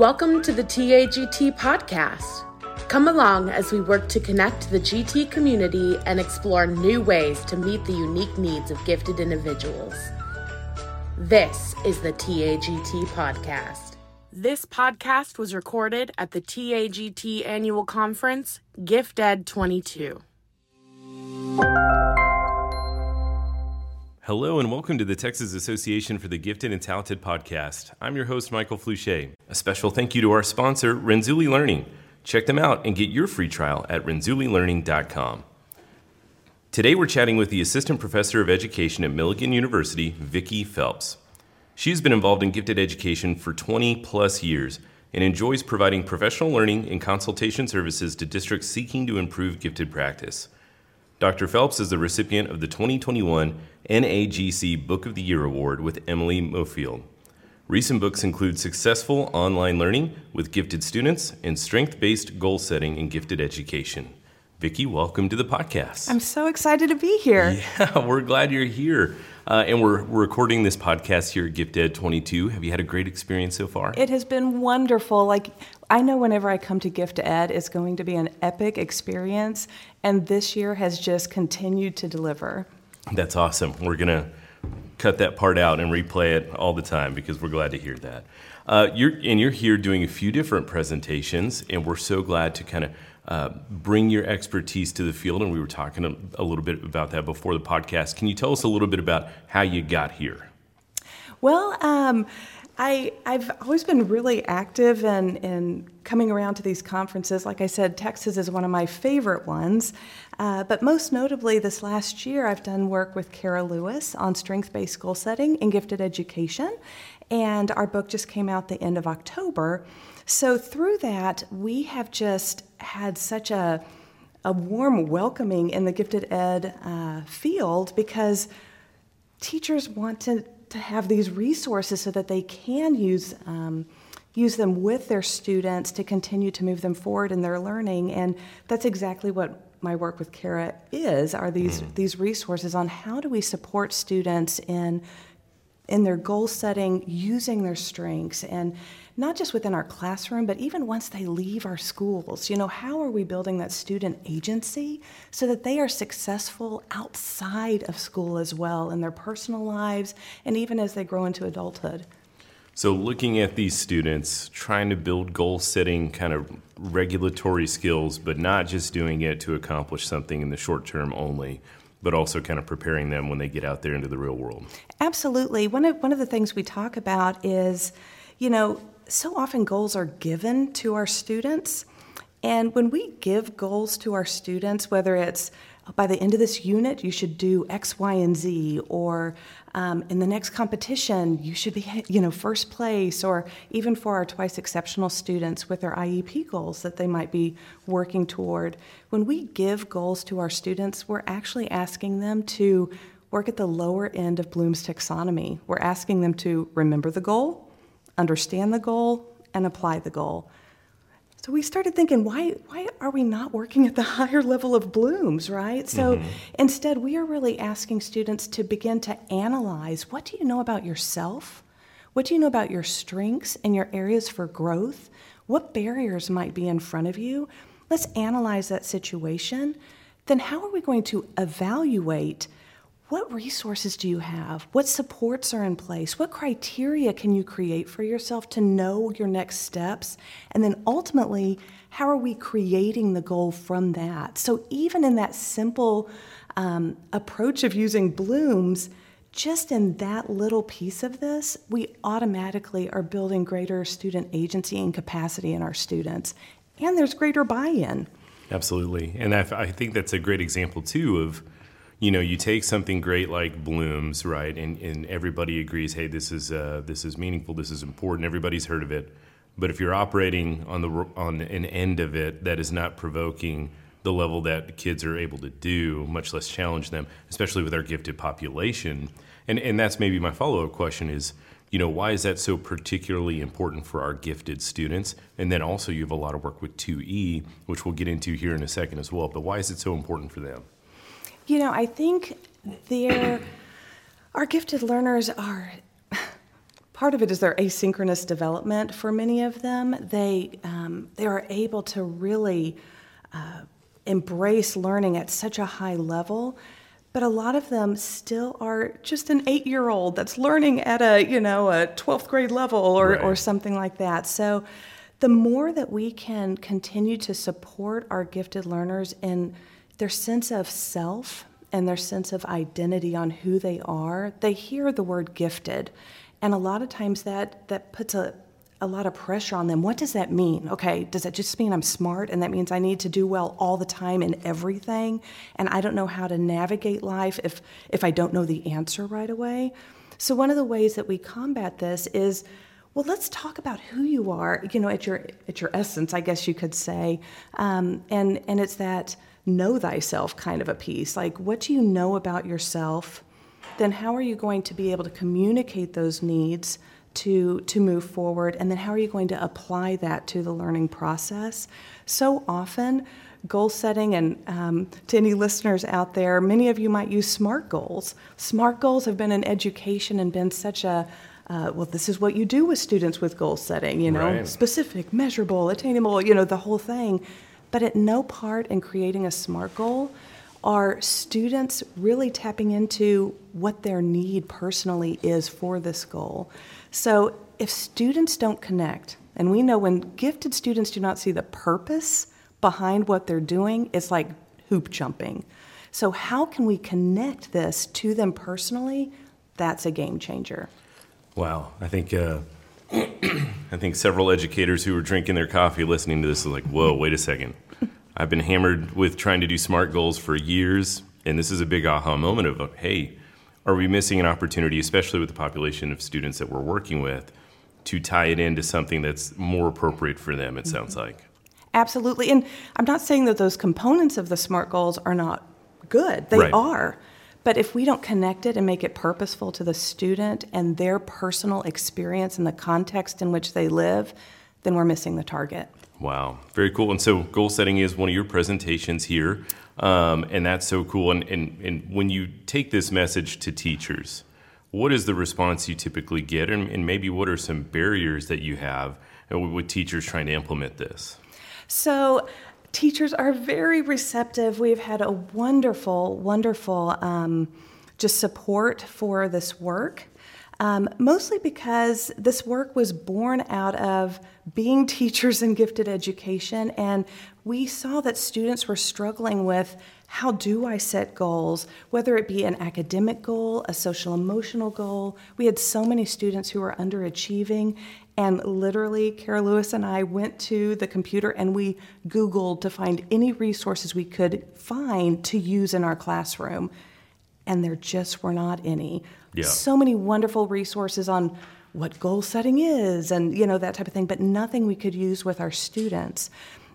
Welcome to the TAGT podcast. Come along as we work to connect the GT community and explore new ways to meet the unique needs of gifted individuals. This is the TAGT podcast. This podcast was recorded at the TAGT annual conference, Gift Ed 22. Hello and welcome to the Texas Association for the Gifted and Talented podcast. I'm your host, Michael Fluchet. A special thank you to our sponsor, Renzulli Learning. Check them out and get your free trial at renzullilearning.com. Today we're chatting with the Assistant Professor of Education at Milligan University, Vicki Phelps. She's been involved in gifted education for 20 plus years and enjoys providing professional learning and consultation services to districts seeking to improve gifted practice. Dr. Phelps is the recipient of the 2021 NAGC Book of the Year Award with Emily Mofield. Recent books include Successful Online Learning with Gifted Students and Strength Based Goal Setting in Gifted Education. Vicki, welcome to the podcast. I'm so excited to be here. Yeah, we're glad you're here. Uh, and we're, we're recording this podcast here at Gift Ed 22. Have you had a great experience so far? It has been wonderful. Like, I know whenever I come to Gift Ed, it's going to be an epic experience. And this year has just continued to deliver. That's awesome. We're going to cut that part out and replay it all the time because we're glad to hear that. Uh, you're, and you're here doing a few different presentations, and we're so glad to kind of uh, bring your expertise to the field. And we were talking a, a, little bit about that before the podcast. Can you tell us a little bit about how you got here? Well, um, I, I've always been really active in, in coming around to these conferences. Like I said, Texas is one of my favorite ones. Uh, but most notably, this last year, I've done work with Kara Lewis on strength based goal setting and gifted education. And our book just came out the end of October. So through that, we have just had such a, a warm welcoming in the gifted ed uh, field because teachers want to, to have these resources so that they can use um, use them with their students to continue to move them forward in their learning and that's exactly what my work with Kara is are these mm. these resources on how do we support students in in their goal setting using their strengths and not just within our classroom, but even once they leave our schools. You know, how are we building that student agency so that they are successful outside of school as well in their personal lives and even as they grow into adulthood? So, looking at these students, trying to build goal setting kind of regulatory skills, but not just doing it to accomplish something in the short term only, but also kind of preparing them when they get out there into the real world. Absolutely. One of, one of the things we talk about is, you know, so often goals are given to our students. And when we give goals to our students, whether it's by the end of this unit, you should do X, Y, and Z, or um, in the next competition, you should be, you know, first place, or even for our twice exceptional students with their IEP goals that they might be working toward. When we give goals to our students, we're actually asking them to work at the lower end of Bloom's taxonomy. We're asking them to remember the goal, understand the goal, and apply the goal. So we started thinking, why, why are we not working at the higher level of Bloom's, right? So mm-hmm. instead, we are really asking students to begin to analyze what do you know about yourself? What do you know about your strengths and your areas for growth? What barriers might be in front of you? Let's analyze that situation. Then, how are we going to evaluate what resources do you have? What supports are in place? What criteria can you create for yourself to know your next steps? And then ultimately, how are we creating the goal from that? So, even in that simple um, approach of using Bloom's, just in that little piece of this, we automatically are building greater student agency and capacity in our students. And there's greater buy in. Absolutely. And I, I think that's a great example, too, of you know, you take something great like Bloom's, right, and, and everybody agrees, hey, this is uh, this is meaningful, this is important, everybody's heard of it. But if you're operating on the on an end of it that is not provoking the level that kids are able to do, much less challenge them, especially with our gifted population, and and that's maybe my follow up question is, you know, why is that so particularly important for our gifted students? And then also you have a lot of work with 2E, which we'll get into here in a second as well. But why is it so important for them? You know, I think there, our gifted learners are part of it is their asynchronous development for many of them. They, um, they are able to really uh, embrace learning at such a high level but a lot of them still are just an eight-year-old that's learning at a you know a 12th grade level or, right. or something like that so the more that we can continue to support our gifted learners in their sense of self and their sense of identity on who they are they hear the word gifted and a lot of times that that puts a a lot of pressure on them. What does that mean? Okay, does that just mean I'm smart and that means I need to do well all the time in everything and I don't know how to navigate life if if I don't know the answer right away? So one of the ways that we combat this is well, let's talk about who you are, you know, at your at your essence, I guess you could say, um, and and it's that know thyself kind of a piece. Like, what do you know about yourself? Then how are you going to be able to communicate those needs to, to move forward? And then how are you going to apply that to the learning process? So often, goal setting, and um, to any listeners out there, many of you might use SMART goals. SMART goals have been in education and been such a uh, well, this is what you do with students with goal setting, you know, right. specific, measurable, attainable, you know, the whole thing. But at no part in creating a SMART goal are students really tapping into what their need personally is for this goal. So if students don't connect, and we know when gifted students do not see the purpose behind what they're doing, it's like hoop jumping. So, how can we connect this to them personally? That's a game changer. Wow, I think uh, I think several educators who were drinking their coffee listening to this are like, "Whoa, wait a second! I've been hammered with trying to do SMART goals for years, and this is a big aha moment of, hey, are we missing an opportunity, especially with the population of students that we're working with, to tie it into something that's more appropriate for them, it sounds mm-hmm. like? Absolutely. And I'm not saying that those components of the SMART goals are not good, they right. are. But if we don't connect it and make it purposeful to the student and their personal experience and the context in which they live, then we're missing the target. Wow, very cool. And so, goal setting is one of your presentations here. Um, and that's so cool. And, and, and when you take this message to teachers, what is the response you typically get? And, and maybe what are some barriers that you have with teachers trying to implement this? So, teachers are very receptive. We've had a wonderful, wonderful um, just support for this work. Um, mostly because this work was born out of being teachers in gifted education, and we saw that students were struggling with how do I set goals, whether it be an academic goal, a social emotional goal. We had so many students who were underachieving, and literally, Kara Lewis and I went to the computer and we Googled to find any resources we could find to use in our classroom and there just were not any. Yeah. So many wonderful resources on what goal setting is and you know that type of thing, but nothing we could use with our students.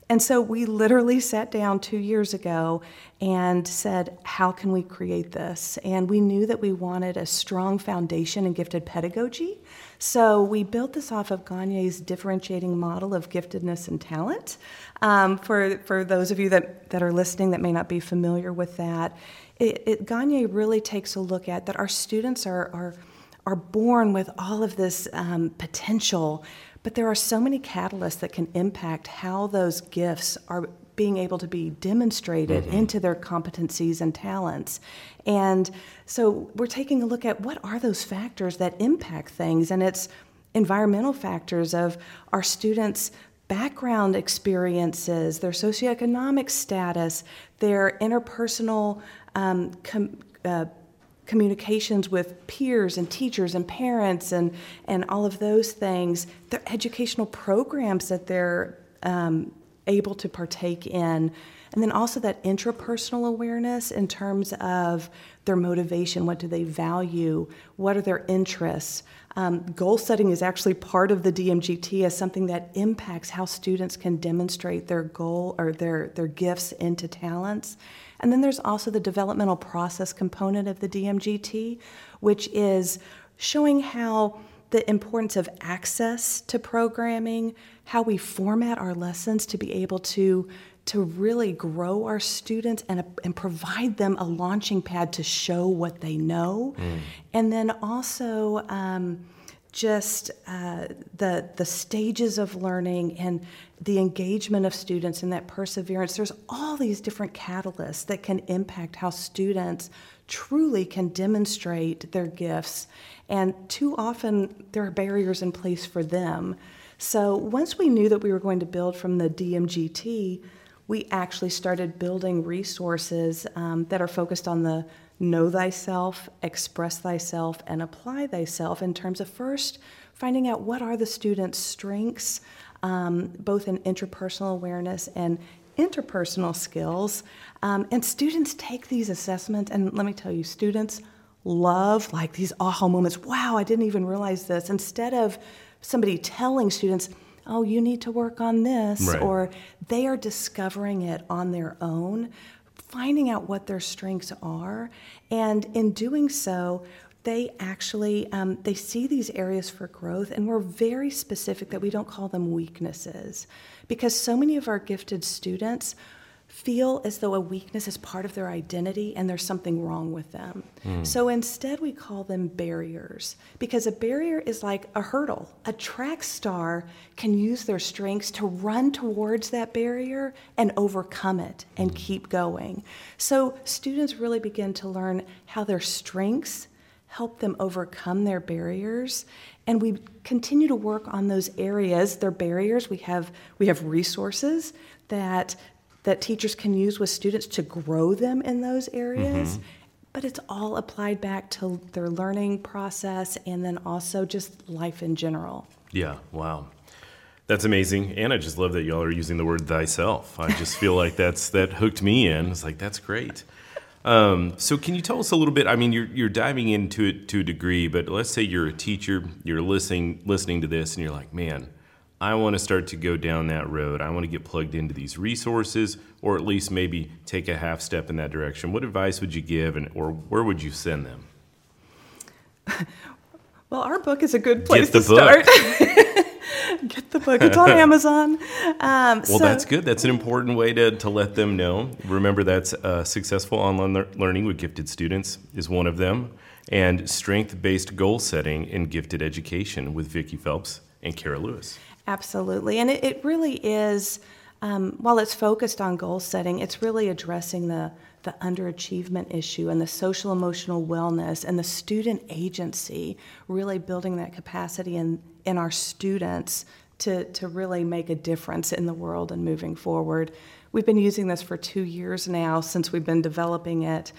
And so we literally sat down two years ago and said, How can we create this? And we knew that we wanted a strong foundation in gifted pedagogy. So we built this off of Gagne's differentiating model of giftedness and talent. Um, for, for those of you that, that are listening that may not be familiar with that, it, it, Gagne really takes a look at that our students are, are, are born with all of this um, potential, but there are so many catalysts that can impact how those gifts are being able to be demonstrated mm-hmm. into their competencies and talents. And so we're taking a look at what are those factors that impact things, and it's environmental factors of our students background experiences, their socioeconomic status, their interpersonal um, com, uh, communications with peers and teachers and parents and, and all of those things, their educational programs that they're um, able to partake in, and then also that intrapersonal awareness in terms of their motivation what do they value, what are their interests. Um, goal setting is actually part of the DMGT as something that impacts how students can demonstrate their goal or their, their gifts into talents. And then there's also the developmental process component of the DMGT, which is showing how the importance of access to programming, how we format our lessons to be able to to really grow our students and, and provide them a launching pad to show what they know. Mm. And then also um, just uh, the the stages of learning and the engagement of students and that perseverance. There's all these different catalysts that can impact how students truly can demonstrate their gifts, and too often there are barriers in place for them. So once we knew that we were going to build from the DMGT, we actually started building resources um, that are focused on the know thyself, express thyself, and apply thyself in terms of first finding out what are the students' strengths, um, both in interpersonal awareness and interpersonal skills. Um, and students take these assessments, and let me tell you, students love like these aha moments. Wow, I didn't even realize this. Instead of somebody telling students, oh, you need to work on this, right. or they are discovering it on their own finding out what their strengths are, and in doing so, they actually um, they see these areas for growth and we're very specific that we don't call them weaknesses because so many of our gifted students feel as though a weakness is part of their identity and there's something wrong with them. Mm. So instead, we call them barriers because a barrier is like a hurdle. A track star can use their strengths to run towards that barrier and overcome it and mm. keep going. So students really begin to learn how their strengths help them overcome their barriers and we continue to work on those areas their barriers we have we have resources that that teachers can use with students to grow them in those areas. Mm-hmm. But it's all applied back to their learning process and then also just life in general. Yeah, wow. That's amazing. And I just love that y'all are using the word thyself. I just feel like that's that hooked me in. It's like that's great. Um, so can you tell us a little bit? I mean, you're you're diving into it to a degree, but let's say you're a teacher, you're listening listening to this, and you're like, man, I want to start to go down that road. I want to get plugged into these resources or at least maybe take a half step in that direction. What advice would you give and or where would you send them? Well, our book is a good place to start. Get the book. It's on Amazon. Um, well, so. that's good. That's an important way to, to let them know. Remember, that's uh, successful online learning with gifted students is one of them, and strength based goal setting in gifted education with Vicki Phelps and Kara Lewis. Absolutely. And it, it really is, um, while it's focused on goal setting, it's really addressing the, the underachievement issue and the social emotional wellness and the student agency, really building that capacity in, in our students to, to really make a difference in the world and moving forward. We've been using this for two years now since we've been developing it,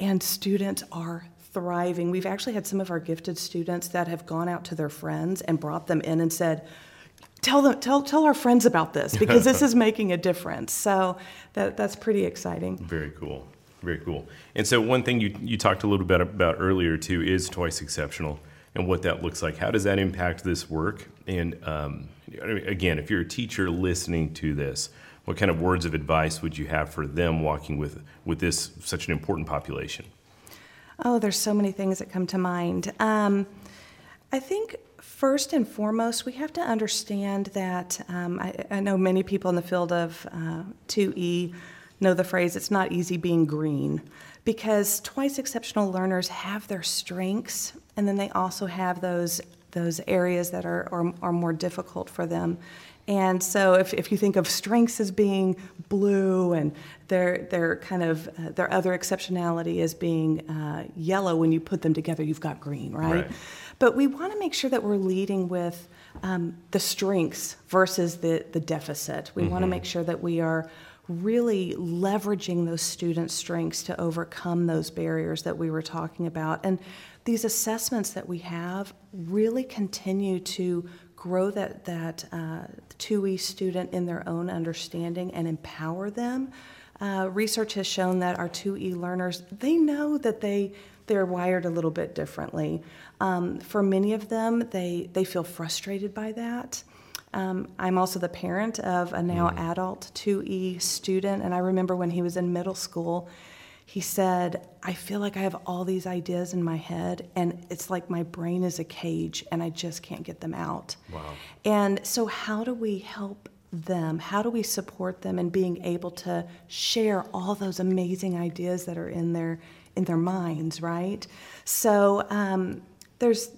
and students are thriving. We've actually had some of our gifted students that have gone out to their friends and brought them in and said, tell them tell tell our friends about this because this is making a difference. So that that's pretty exciting. Very cool. Very cool. And so one thing you you talked a little bit about earlier too is twice exceptional and what that looks like. How does that impact this work? And um, again, if you're a teacher listening to this, what kind of words of advice would you have for them walking with with this such an important population? Oh, there's so many things that come to mind. Um, I think First and foremost, we have to understand that um, I, I, know many people in the field of uh, 2E know the phrase, it's not easy being green, because twice exceptional learners have their strengths, and then they also have those, those areas that are, are, are more difficult for them. And so, if, if you think of strengths as being blue and their, their kind of uh, their other exceptionality as being uh, yellow, when you put them together, you've got green, right? right. But we want to make sure that we're leading with um, the strengths versus the, the deficit. We mm-hmm. want to make sure that we are really leveraging those student strengths to overcome those barriers that we were talking about. And these assessments that we have really continue to grow that, that uh, 2E student in their own understanding and empower them. Uh, research has shown that our 2E learners, they know that they they're wired a little bit differently. Um, for many of them, they, they feel frustrated by that. Um, I'm also the parent of a now mm. adult 2E student, and I remember when he was in middle school, he said, I feel like I have all these ideas in my head, and it's like my brain is a cage, and I just can't get them out. Wow. And so, how do we help them? How do we support them in being able to share all those amazing ideas that are in their in their minds, right? So um, there's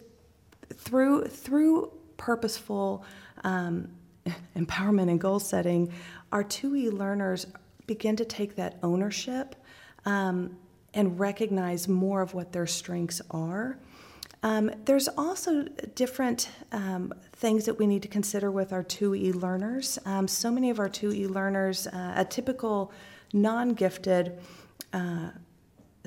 through through purposeful um, empowerment and goal setting, our 2E learners begin to take that ownership um, and recognize more of what their strengths are. Um, there's also different um, things that we need to consider with our 2E learners. Um, so many of our 2E learners, uh, a typical non gifted uh,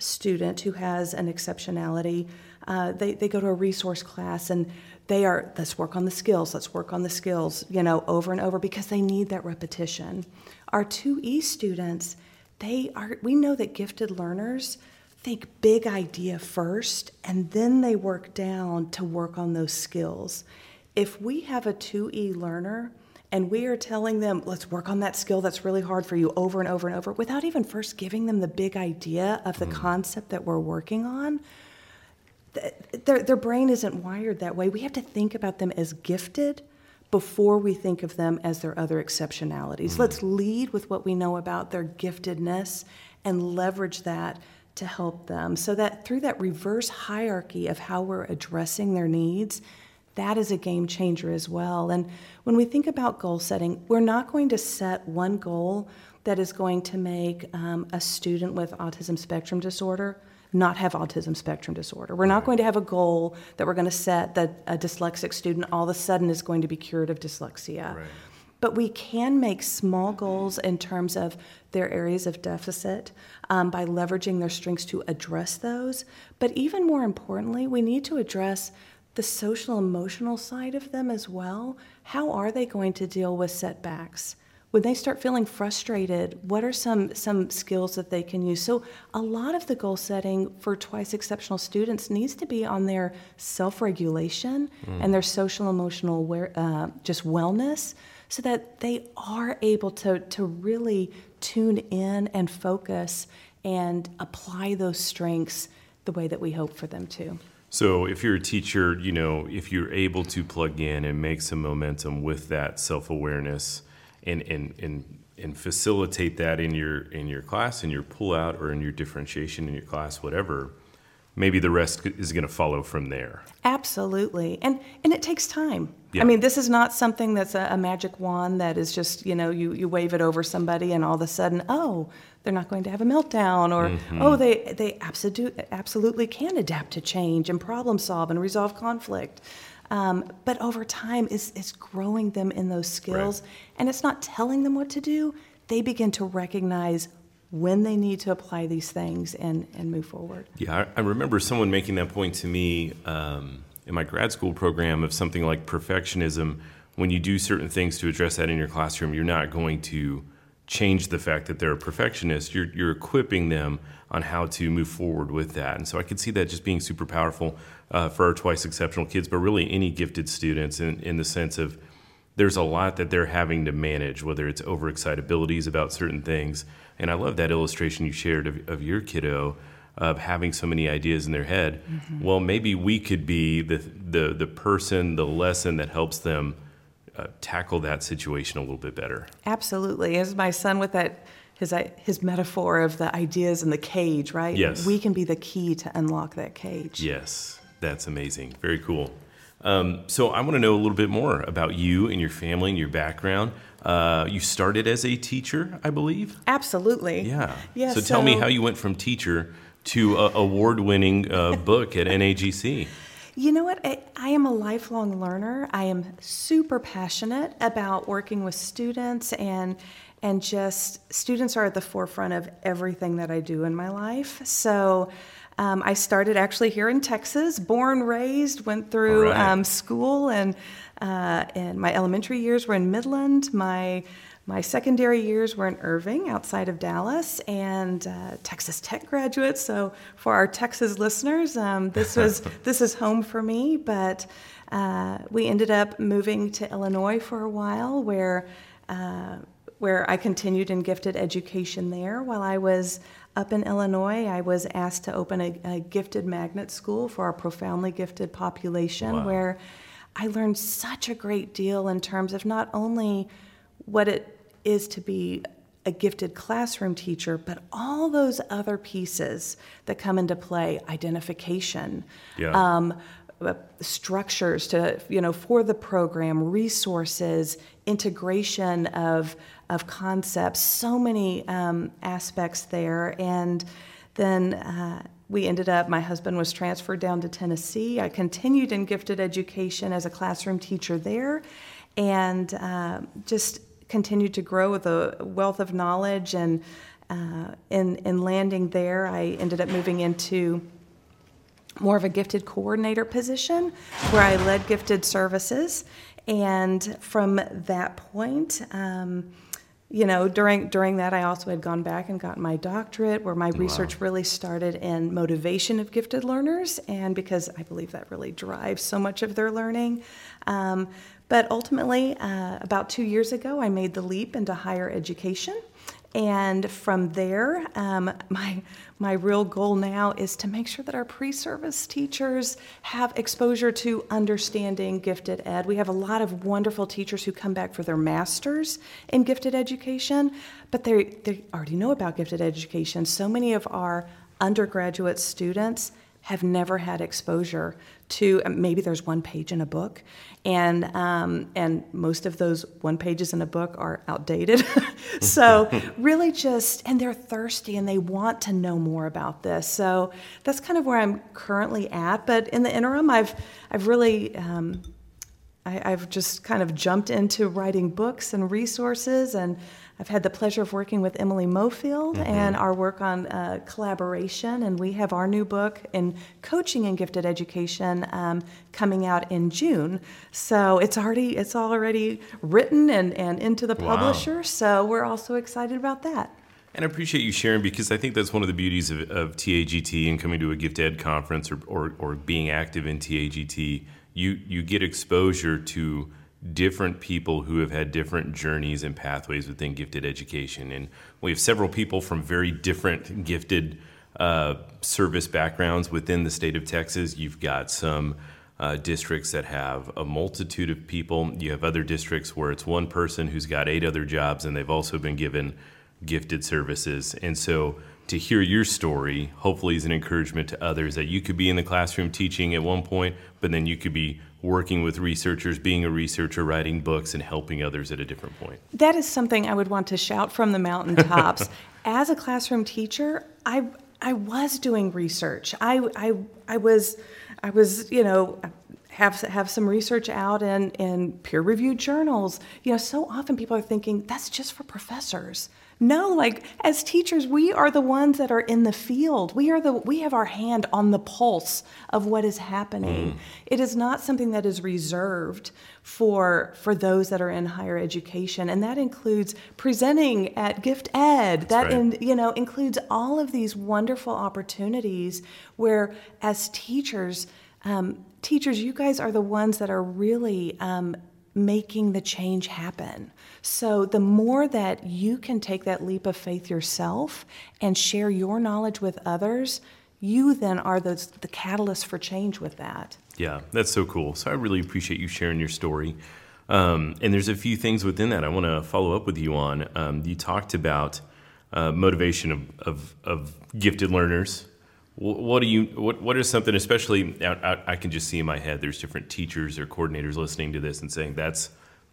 student who has an exceptionality, uh, they, they go to a resource class and they are, let's work on the skills, let's work on the skills, you know, over and over because they need that repetition. Our 2E students, they are, we know that gifted learners think big idea first and then they work down to work on those skills. If we have a 2E learner and we are telling them, let's work on that skill that's really hard for you over and over and over, without even first giving them the big idea of the mm. concept that we're working on, their, their brain isn't wired that way. We have to think about them as gifted before we think of them as their other exceptionalities. Mm. Let's lead with what we know about their giftedness and leverage that to help them so that through that reverse hierarchy of how we're addressing their needs, that is a game changer as well. And when we think about goal setting, we're not going to set one goal that is going to make um, a student with autism spectrum disorder not have autism spectrum disorder. We're not going to have a goal that we're going to set that a dyslexic student all of a sudden is going to be cured of dyslexia. Right. But we can make small goals in terms of their areas of deficit um, by leveraging their strengths to address those. But even more importantly, we need to address the social emotional side of them as well. How are they going to deal with setbacks? when they start feeling frustrated, what are some some skills that they can use? So a lot of the goal setting for twice exceptional students needs to be on their self-regulation mm. and their social emotional aware, uh, just wellness, so that they are able to to really tune in and focus and apply those strengths the way that we hope for them to. So, if you're a teacher, you know, if you're able to plug in and make some momentum with that self awareness, and and and and facilitate that in your in your class in your pull out or in your differentiation in your class whatever maybe the rest is going to follow from there. Absolutely. And and it takes time. Yeah. i mean this is not something that's a, a, magic wand that is just you know you, you wave it over somebody and all of a sudden oh they're not going to have a meltdown or mm-hmm. oh they they absolutely absolutely can adapt to change and problem solve and resolve conflict um, but over time, is is growing them in those skills, right. and it's not telling them what to do. They begin to recognize when they need to apply these things and and move forward. Yeah, I, I remember someone making that point to me um, in my grad school program of something like perfectionism. When you do certain things to address that in your classroom, you're not going to change the fact that they're a perfectionist. You're, you're equipping them on how to move forward with that. And so I could see that just being super powerful uh, for our twice exceptional kids, but really any gifted students in, in the sense of there's a lot that they're having to manage, whether it's overexcitabilities about certain things. And I love that illustration you shared of, of your kiddo of having so many ideas in their head. Mm-hmm. Well, maybe we could be the, the, the person, the lesson that helps them uh, tackle that situation a little bit better. Absolutely. As my son with that his his metaphor of the ideas in the cage, right? Yes. We can be the key to unlock that cage. Yes. That's amazing. Very cool. Um, so I want to know a little bit more about you and your family and your background. Uh, you started as a teacher, I believe. Absolutely. Yeah. Yeah. So, so tell me how you went from teacher to award-winning uh, book at NAGC. You know what? I, I, am a lifelong learner. I am super passionate about working with students and and just students are at the forefront of everything that I do in my life. So um, I started actually here in Texas, born, raised, went through right. um, school, and uh, and my elementary years were in Midland. My my secondary years were in Irving, outside of Dallas, and uh, Texas Tech graduate. So for our Texas listeners, um, this was this is home for me. But uh, we ended up moving to Illinois for a while, where uh, where I continued in gifted education there while I was up in Illinois, I was asked to open a, a gifted magnet school for our profoundly gifted population wow. where I learned such a great deal in terms of not only what it is to be a gifted classroom teacher, but all those other pieces that come into play identification, yeah. um, uh, structures to you know for the program, resources, integration of of concepts, so many um, aspects there, and then. Uh, we ended up, my husband was transferred down to Tennessee. I continued in gifted education as a classroom teacher there and uh, just continued to grow with a wealth of knowledge. And uh, in, in landing there, I ended up moving into more of a gifted coordinator position where I led gifted services. And from that point, um, you know, during during that, I also had gone back and gotten my doctorate, where my wow. research really started in motivation of gifted learners, and because I believe that really drives so much of their learning. Um, but ultimately, uh, about two years ago, I made the leap into higher education. And from there, um, my, my real goal now is to make sure that our pre service teachers have exposure to understanding gifted ed. We have a lot of wonderful teachers who come back for their masters in gifted education, but they, they already know about gifted education. So many of our undergraduate students have never had exposure to maybe there's one page in a book and um, and most of those one pages in a book are outdated. So really just and they're thirsty and they want to know more about this. So that's kind of where i'm currently at but in the interim i've i've really um, I, have just kind of jumped into writing books and resources and I've had the pleasure of working with Emily Mofield mm-hmm. and our work on uh, collaboration, and we have our new book in coaching and gifted education um, coming out in June. So it's already it's already written and, and into the publisher. Wow. So we're also excited about that. And I appreciate you sharing because I think that's one of the beauties of, of TAGT and coming to a gift ed conference or, or, or being active in TAGT. You you get exposure to different people who have had different journeys and pathways within gifted education. And we have several people from very different gifted uh, service backgrounds within the state of Texas. You've got some uh, districts that have a multitude of people. You have other districts where it's one person who's got eight other jobs and they've also been given gifted services. And so to hear your story hopefully is an encouragement to others that you could be in the classroom teaching at one point, but then you could be working with researchers, being a researcher, writing books, and helping others at a different point. That is something I would want to shout from the mountaintops. As a classroom teacher, I I was doing research. I I I was I was you know have have some research out in in peer reviewed journals. You know, so often people are thinking that's just for professors. No, like as teachers, we are the ones that are in the field. We are the we have our hand on the pulse of what is happening. Mm. It is not something that is reserved for for those that are in higher education, and that includes presenting at Gift Ed. That's that right. in, you know includes all of these wonderful opportunities where, as teachers, um, teachers, you guys are the ones that are really um, making the change happen. So, the more that you can take that leap of faith yourself and share your knowledge with others, you then are the, the catalyst for change with that. Yeah, that's so cool. So, I really appreciate you sharing your story. Um, and there's a few things within that I want to follow up with you on. Um, you talked about uh, motivation of, of, of gifted learners what do you what what is something especially I, I, can just see in my head there's different teachers or coordinators listening to this and saying that's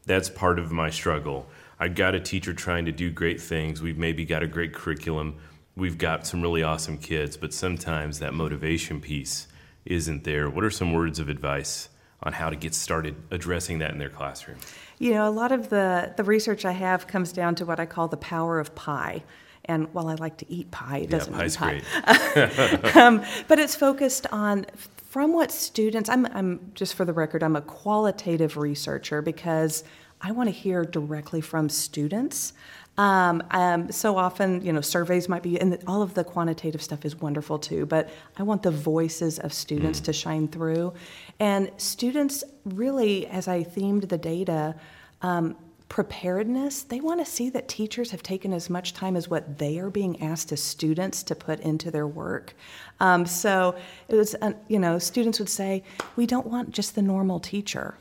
that's part of my struggle. I've got a teacher trying to do great things. We've maybe got a great curriculum. We've got some really awesome kids but sometimes that motivation piece isn't there. What are some words of advice on how to get started addressing that in their classroom? You know a lot of the the research i have comes down to what i call the power of pie. And while I like to eat pie, it doesn't yeah, pie's pie. great. um, but it's focused on from what students. I'm, I'm just for the record, I'm a qualitative researcher because I want to hear directly from students. Um, um, so often, you know, surveys might be, and all of the quantitative stuff is wonderful too, but I want the voices of students mm. to shine through. And students really, as I themed the data, um, preparedness, they want to see that teachers have taken as much time as what they are being asked as students to put into their work. Um, so it was, uh, you know, students would say, we don't want just the normal teacher.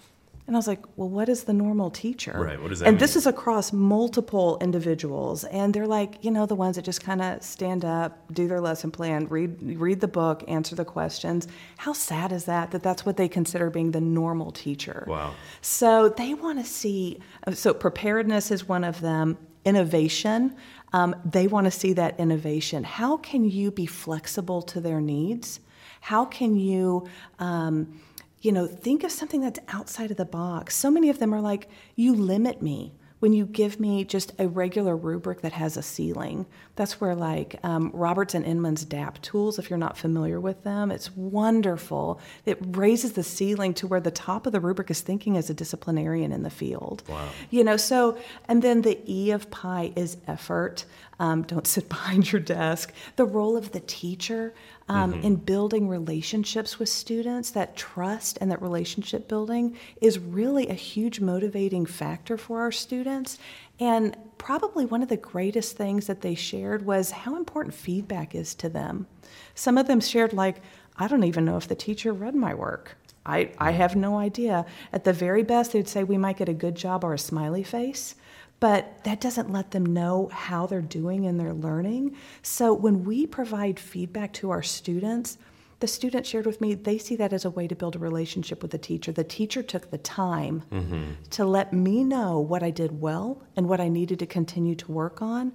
And I was like, well, what is the normal teacher? Right, what does that And mean? this is across multiple individuals. And they're like, you know, the ones that just kind of stand up, do their lesson plan, read, read the book, answer the questions. How sad is that, that that's what they consider being the normal teacher? Wow. So they want to see, so preparedness is one of them, innovation. Um, they want to see that innovation. How can you be flexible to their needs? How can you, um, you know, think of something that's outside of the box? So many of them are like, you limit me when you give me just a regular rubric that has a ceiling. That's where, like, um, Roberts and Inman's DAP tools, if you're not familiar with them, it's wonderful. It raises the ceiling to where the top of the rubric is thinking as a disciplinarian in the field. Wow. You know, so, and then the E of pie is effort. Um, don't sit behind your desk. The role of the teacher um, in building relationships with students, that trust and that relationship building is really a huge motivating factor for our students. And probably one of the greatest things that they shared was how important feedback is to them. Some of them shared, like, I don't even know if the teacher read my work. I, I have no idea. At the very best, they'd say we might get a good job or a smiley face, but that doesn't let them know how they're doing in their learning. So when we provide feedback to our students, the student shared with me they see that as a way to build a relationship with the teacher. The teacher took the time mm-hmm. to let me know what I did well and what I needed to continue to work on.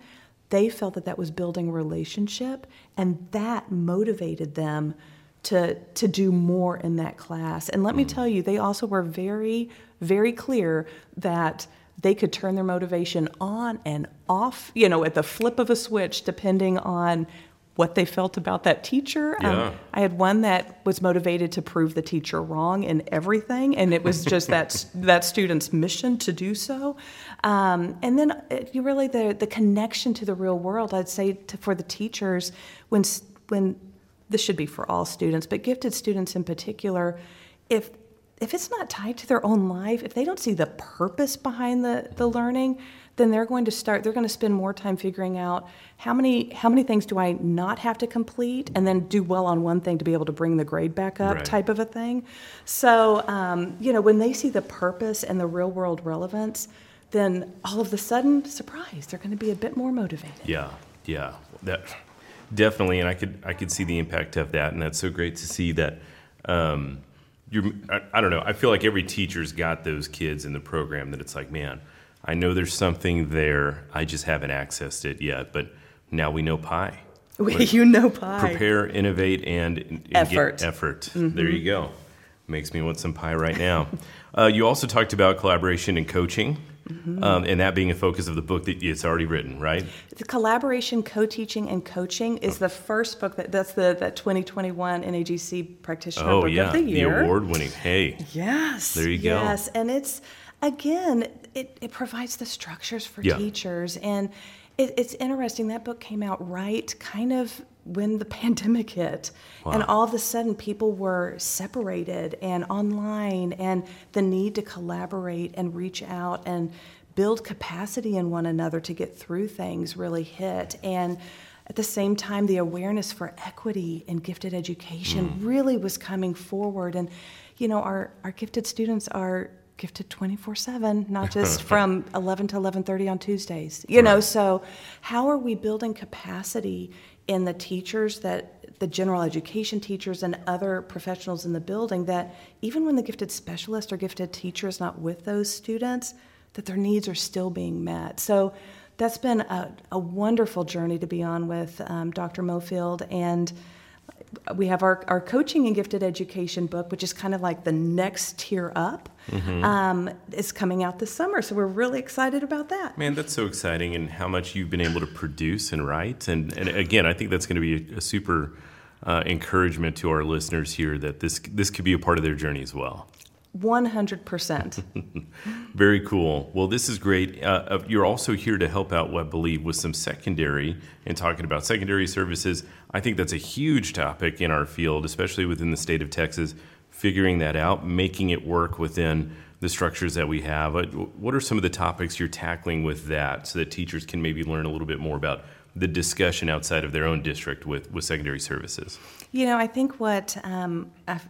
They felt that that was building a relationship, and that motivated them to to do more in that class. And let me mm. tell you, they also were very very clear that they could turn their motivation on and off, you know, at the flip of a switch depending on what they felt about that teacher. Um, I had one that was motivated to prove the teacher wrong in everything, and it was just that that student's mission to do so. Um, and then uh, you really the the connection to the real world. I'd say to, for the teachers when when this should be for all students, but gifted students in particular, if if it's not tied to their own life, if they don't see the purpose behind the, the learning, then they're going to start they're going to spend more time figuring out how many how many things do I not have to complete and then do well on one thing to be able to bring the grade back up Right. type of a thing. So um, you know, when they see the purpose and the real world relevance, then all of a sudden, surprise, they're going to be a bit more motivated. Yeah, yeah, that definitely, and I could I could see the impact of that, and that's so great to see that. Um, you're, I, I don't know. I feel like every teacher's got those kids in the program that it's like, man, I know there's something there. I just haven't accessed it yet, but now we know pie. you know pie. Prepare, innovate, and, and Effort. Get effort. Mm-hmm. There you go. Makes me want some pie right now. uh, you also talked about collaboration and coaching, um, and that being a focus of the book that it's already written, right? The collaboration, co-teaching, and coaching is the first book that that's the that 2021 NAGC practitioner Oh book yeah, of the year. the award winning. Hey, Yes. There you go. Yes, and it's again, it, it provides the structures for Yeah. teachers, and it, it's interesting. That book came out right kind of when the pandemic hit, and all of a sudden people were separated and online, and the need to collaborate and reach out and build capacity in one another to get through things really hit, and. At the same time, the awareness for equity in gifted education mm. really was coming forward. And, you know, our, our gifted students are gifted 24-7 not just from 11 to 11.30 on tuesdays you know so how are we building capacity in the teachers that the general education teachers and other professionals in the building that even when the gifted specialist or gifted teacher is not with those students that their needs are still being met. So that's been a, a wonderful journey to be on with um, dr mofield and we have our, our coaching and gifted education book, which is kind of like the next tier up, um, is coming out this summer. So we're really excited about that. man, that's so exciting, and how much you've been able to produce and write. And, and again, I think that's going to be a, a super uh, encouragement to our listeners here that this this could be a part of their journey as well. 100%. Very cool. Well, this is great. Uh, you're also here to help out What Believe with some secondary and talking about secondary services. I think that's a huge topic in our field, especially within the state of Texas. Figuring that out, making it work within the structures that we have. What are some of the topics you're tackling with that, so that teachers can maybe learn a little bit more about the discussion outside of their own district with with secondary services? You know, I think what um, I've,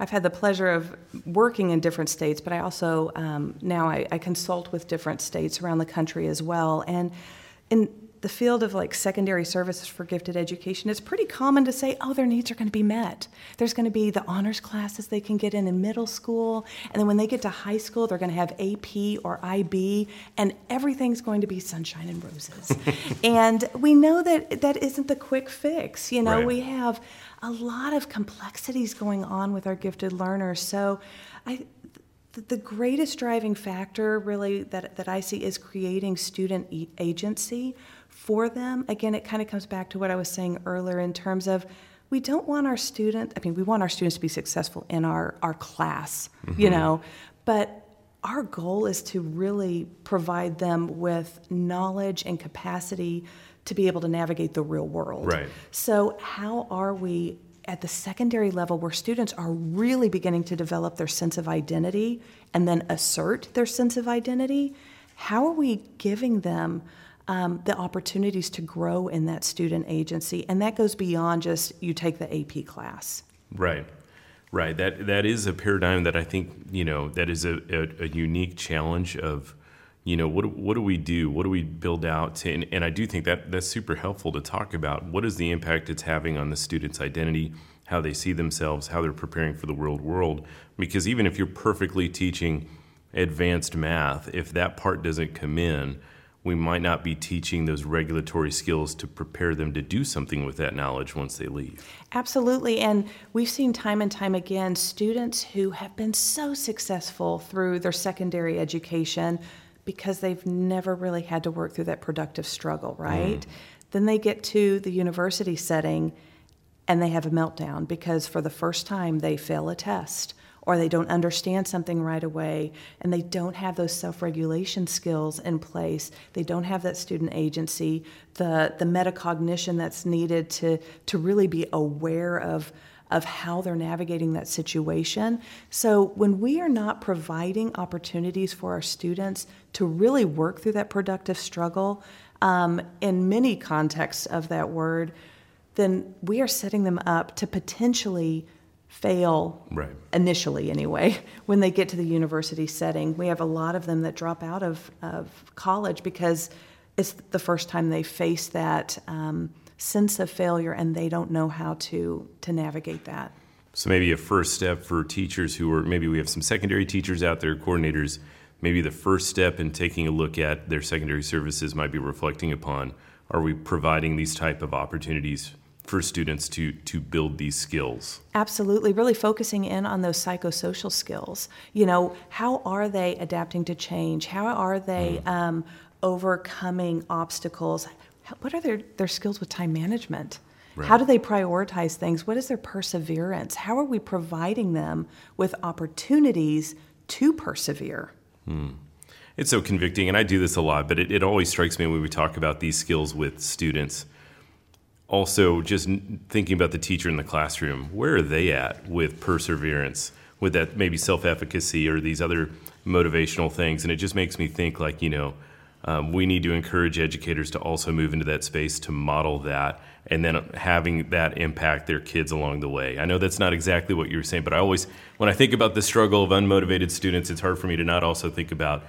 I've had the pleasure of working in different states, but I also um, now I, I consult with different states around the country as well. And in the field of like secondary services for gifted education, it's pretty common to say, oh, their needs are going to be met. There's going to be the honors classes they can get in in middle school, and then when they get to high school, they're going to have AP or IB, and everything's going to be sunshine and roses. and we know that that isn't the quick fix. You know, Right. we have a lot of complexities going on with our gifted learners. So, I the- greatest driving factor really that, that I see is creating student e- agency for them. Again, it kind of comes back to what I was saying earlier in terms of we don't want our student, I mean, we want our students to be successful in our, our class, you mm-hmm. know, but our goal is to really provide them with knowledge and capacity to be able to navigate the real world. Right. So, how are we at the secondary level where students are really beginning to develop their sense of identity and then assert their sense of identity? How are we giving them um, the opportunities to grow in that student agency? And that goes beyond just you take the AP class. Right, right. That that is a paradigm that I think you know that is a, a, a unique challenge of, you know, what what do we do? What do we build out? To, and, and I do think that that's super helpful to talk about. What is the impact it's having on the student's identity, how they see themselves, how they're preparing for the world world? Because even if you're perfectly teaching advanced math, if that part doesn't come in, we might not be teaching those regulatory skills to prepare them to do something with that knowledge once they leave. Absolutely. And we've seen time and time again students who have been so successful through their secondary education because they've never really had to work through that productive struggle, mm. right? Then they get to the university setting and they have a meltdown because for the first time they fail a test or they don't understand something right away and they don't have those self-regulation skills in place. They don't have that student agency. The the metacognition that's needed to to really be aware of of how they're navigating that situation. So, when we are not providing opportunities for our students to really work through that productive struggle, um, in many contexts of that word, then we are setting them up to potentially fail Right. initially anyway when they get to the university setting we have a lot of them that drop out of, of college because it's the first time they face that um, sense of failure and they don't know how to to navigate that So maybe a first step for teachers who are maybe we have some secondary teachers out there, coordinators. Maybe the first step in taking a look at their secondary services might be reflecting upon: Are we providing these type of opportunities for students to to build these skills? Absolutely, really focusing in on those psychosocial skills. You know, how are they adapting to change? How are they um, overcoming obstacles? What are their, their skills with time management? How do they prioritize things? What is their perseverance? How are we providing them with opportunities to persevere? Hmm. It's so convicting, and I do this a lot, but it, it always strikes me when we talk about these skills with students. Also, just thinking about the teacher in the classroom, where are they at with perseverance, with that maybe self efficacy or these other motivational things? And it just makes me think like, you know, um, we need to encourage educators to also move into that space to model that and then having that impact their kids along the way. I know that's not exactly what you were saying, but I always, when I think about the struggle of unmotivated students, it's hard for me to not also think about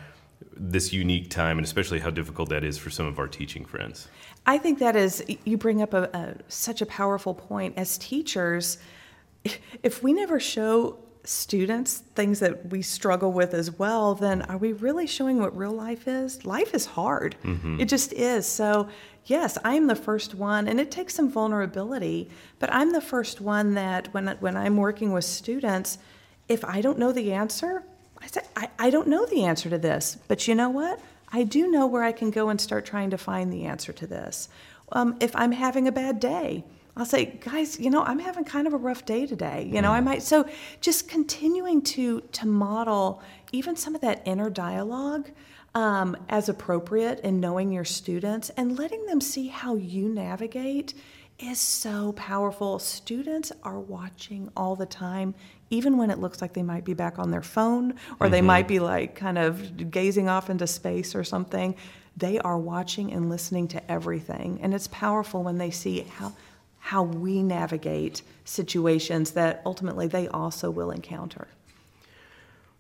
this unique time and especially how difficult that is for some of our teaching friends. I think that is, you bring up a, a, such a powerful point. As teachers, if we never show students things that we struggle with as well, then are we really showing what real life is? Life is hard. It just is. So, yes, I'm the first one, and it takes some vulnerability, but I'm the first one that when, when I'm working with students, if I don't know the answer, I say, I, I don't know the answer to this, but you know what? I do know where I can go and start trying to find the answer to this. Um, if I'm having a bad day, I'll say, guys, you know, I'm having kind of a rough day today. You know, I might so just continuing to to model even some of that inner dialogue um, as appropriate in knowing your students and letting them see how you navigate is so powerful. Students are watching all the time, even when it looks like they might be back on their phone or they might be like kind of gazing off into space or something. They are watching and listening to everything. And it's powerful when they see how how we navigate situations that ultimately they also will encounter.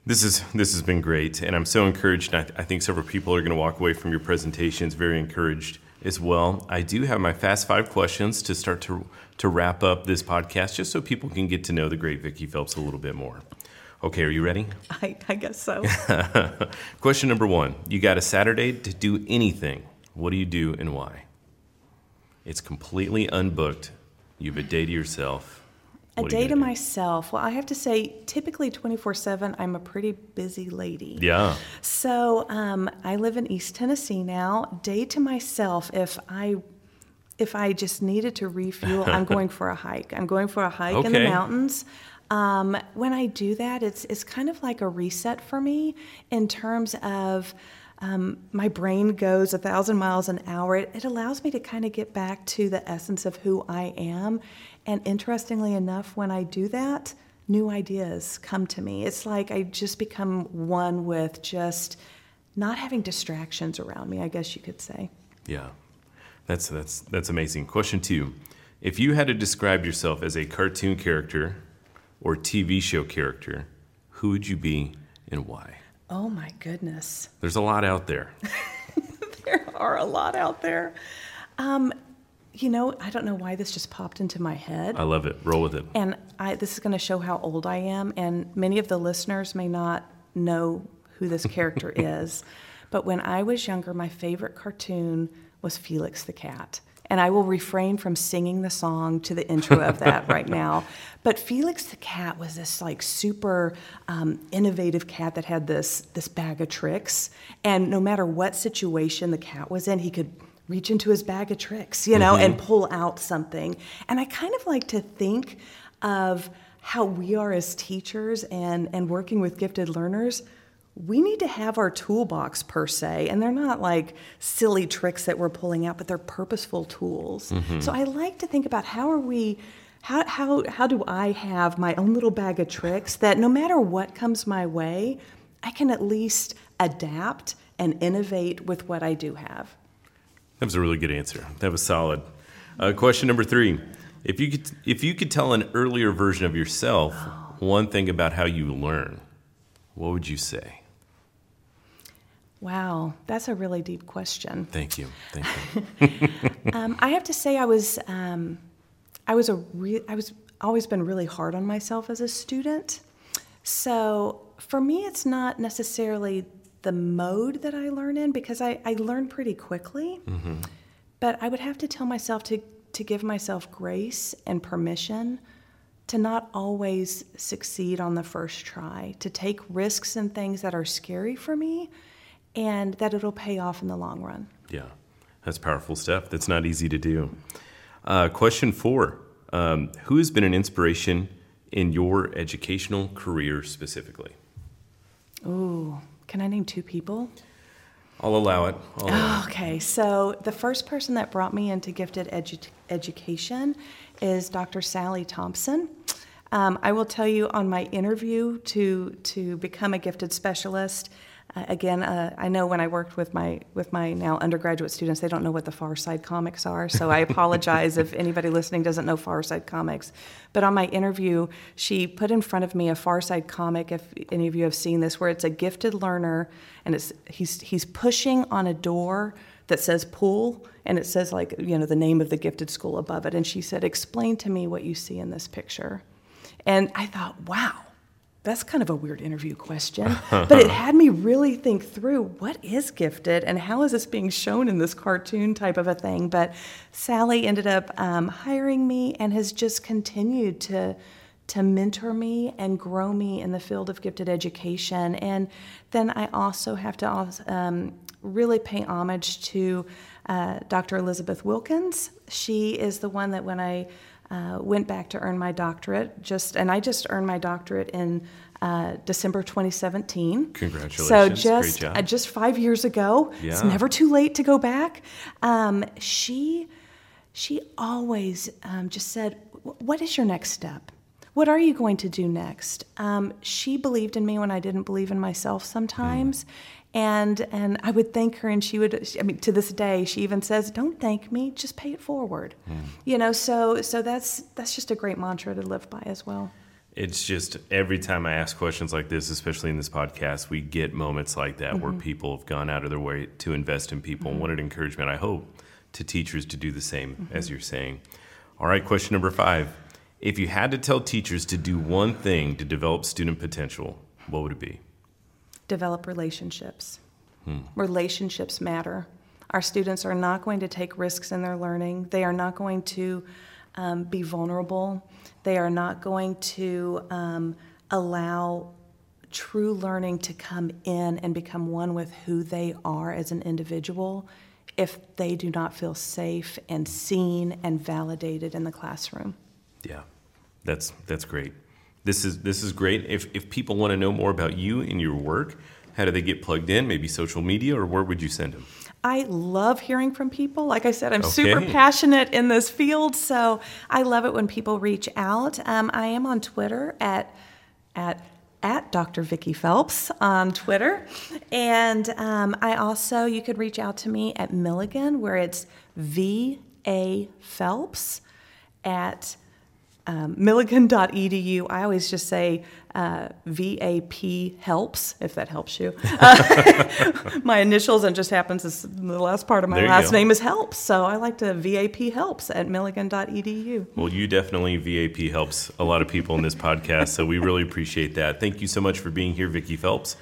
This is this has been great, and I'm so encouraged. I, th- I think several people are going to walk away from your presentations very encouraged as well. I do have my fast five questions to start to to wrap up this podcast, just so people can get to know the great Vicki Phelps a little bit more. Okay, are you ready? I, I guess so. Question number one: You got a Saturday to do anything. What do you do and why? It's completely unbooked. You have a day to yourself a day to do? myself. Well, I have to say, typically 24 7, I'm a pretty busy lady. Yeah. So um, I live in East Tennessee now. Day to myself, if I if I just needed to refuel, I'm going for a hike. I'm going for a hike okay. in the mountains. Um, when I do that, it's it's kind of like a reset for me in terms of um, my brain goes a thousand miles an hour. It, it allows me to kind of get back to the essence of who I am and interestingly enough, when I do that, new ideas come to me. It's like I just become one with just not having distractions around me, I guess you could say. Yeah. That's that's that's amazing. Question 2. If you had to describe yourself as a cartoon character or TV show character, who would you be and why? Oh my goodness. There's a lot out there. there are a lot out there. Um, you know, I don't know why this just popped into my head. I love it. Roll with it. And I, this is going to show how old I am, and many of the listeners may not know who this character is. But when I was younger, my favorite cartoon was Felix the Cat. And I will refrain from singing the song to the intro of that right now. But Felix the cat was this like super um, innovative cat that had this this bag of tricks, and no matter what situation the cat was in, he could reach into his bag of tricks, you know, mm-hmm. and pull out something. And I kind of like to think of how we are as teachers and, and working with gifted learners. We need to have our toolbox per se, and they're not like silly tricks that we're pulling out, but they're purposeful tools. Mm-hmm. So I like to think about how are we how, how, how do I have my own little bag of tricks that no matter what comes my way, I can at least adapt and innovate with what I do have? That was a really good answer. That was solid. Uh, question number three: If you could, if you could tell an earlier version of yourself oh. one thing about how you learn, what would you say? Wow, that's a really deep question. Thank you. Thank you. um, I have to say, I was, um, I was a re- I was always been really hard on myself as a student. So for me, it's not necessarily the mode that I learn in because I, I learn pretty quickly. Mm-hmm. But I would have to tell myself to, to give myself grace and permission to not always succeed on the first try, to take risks and things that are scary for me, and that it'll pay off in the long run. Yeah, that's powerful stuff. That's not easy to do. Uh, question four um, Who has been an inspiration in your educational career specifically? Oh, can I name two people? I'll allow it. I'll allow okay, so the first person that brought me into gifted edu- education is Dr. Sally Thompson. Um, I will tell you on my interview to to become a gifted specialist, again, uh, I know when I worked with my with my now undergraduate students, they don't know what the Far Side comics are. So I apologize if anybody listening doesn't know Far Side comics. But on my interview, she put in front of me a Far Side comic. If any of you have seen this, where it's a gifted learner and it's he's he's pushing on a door that says pool and it says like you know the name of the gifted school above it. And she said, "Explain to me what you see in this picture." And I thought, wow that's kind of a weird interview question, but it had me really think through what is gifted and how is this being shown in this cartoon type of a thing. But Sally ended up um, hiring me and has just continued to to mentor me and grow me in the field of gifted education. And then I also have to um, really pay homage to uh, Dr. Elizabeth Wilkins. She is the one that when I uh, went back to earn my doctorate. Just and I just earned my doctorate in uh, December 2017. Congratulations! So just uh, just five years ago. Yeah. It's never too late to go back. Um, she she always um, just said, "What is your next step? what are you going to do next? Um, she believed in me when I didn't believe in myself sometimes. And, and I would thank her, and she would. I mean, to this day, she even says, "Don't thank me, just pay it forward." Mm. You know, so so that's that's just a great mantra to live by as well. It's just every time I ask questions like this, especially in this podcast, we get moments like that mm-hmm. where people have gone out of their way to invest in people. Mm-hmm. And what an encouragement, I hope, to teachers to do the same, mm-hmm. as you're saying. All right, question number five. If you had to tell teachers to do one thing to develop student potential, what would it be? Develop relationships. Hmm. Relationships matter. Our students are not going to take risks in their learning, they are not going to um, be vulnerable. They are not going to um, allow true learning to come in and become one with who they are as an individual if they do not feel safe and seen and validated in the classroom. Yeah, that's that's great. This is this is great. If if people want to know more about you and your work, how do they get plugged in? Maybe social media, or where would you send them? I love hearing from people. Like I said, I'm okay. super passionate in this field, so I love it when people reach out. Um, I am on Twitter at at at Dr. Vicki Phelps on Twitter, and um, I also you could reach out to me at Milligan, where it's V A Phelps at um, milligan.edu. I always just say uh, VAP helps, if that helps you. Uh, my initials, and just happens as the last part of my last name is helps. So I like to VAP helps at milligan.edu. Well, you definitely VAP helps a lot of people in this podcast. So we really appreciate that. Thank you so much for being here, Vicki Phelps.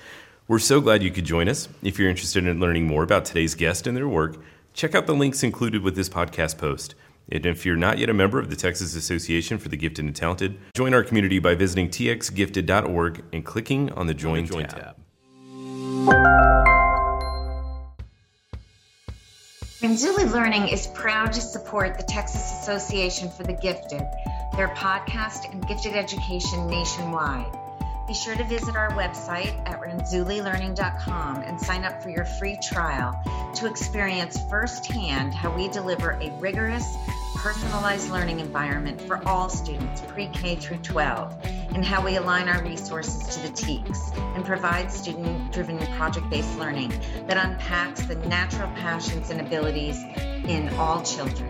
We're so glad you could join us. If you're interested in learning more about today's guest and their work, check out the links included with this podcast post. And if you're not yet a member of the Texas Association for the Gifted and Talented, join our community by visiting txgifted.org and clicking on the Join, the Join tab. tab. Renzulli Learning is proud to support the Texas Association for the Gifted, their podcast and gifted education nationwide. Be sure to visit our website at renzullilearning.com and sign up for your free trial to experience firsthand how we deliver a rigorous, personalized learning environment for all students pre K through 12 and how we align our resources to the TEKS and provide student driven project based learning that unpacks the natural passions and abilities in all children.